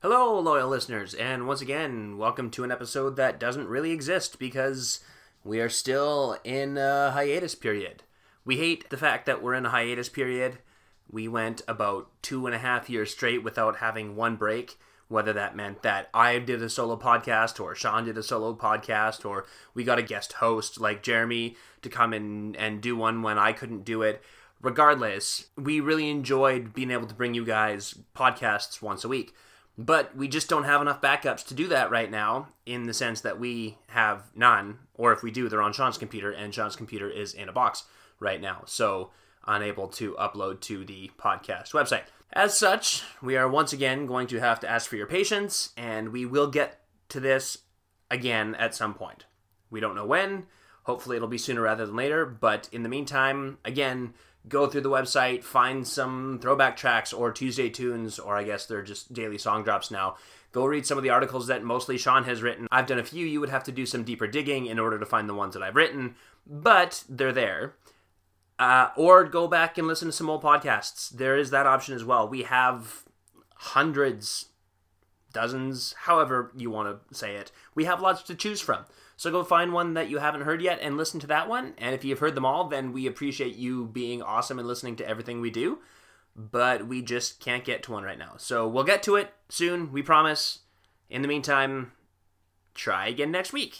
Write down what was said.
Hello, loyal listeners, and once again, welcome to an episode that doesn't really exist because we are still in a hiatus period. We hate the fact that we're in a hiatus period. We went about two and a half years straight without having one break, whether that meant that I did a solo podcast or Sean did a solo podcast or we got a guest host like Jeremy to come in and do one when I couldn't do it. Regardless, we really enjoyed being able to bring you guys podcasts once a week. But we just don't have enough backups to do that right now, in the sense that we have none, or if we do, they're on Sean's computer, and Sean's computer is in a box right now, so unable to upload to the podcast website. As such, we are once again going to have to ask for your patience, and we will get to this again at some point. We don't know when. Hopefully, it'll be sooner rather than later, but in the meantime, again, go through the website, find some throwback tracks or Tuesday tunes, or I guess they're just daily song drops now. Go read some of the articles that mostly Sean has written. I've done a few. You would have to do some deeper digging in order to find the ones that I've written, but they're there. Uh, or go back and listen to some old podcasts. There is that option as well. We have hundreds, dozens, however you want to say it. We have lots to choose from. So go find one that you haven't heard yet and listen to that one. And if you've heard them all, then we appreciate you being awesome and listening to everything we do. But we just can't get to one right now. So we'll get to it soon, we promise. In the meantime, try again next week.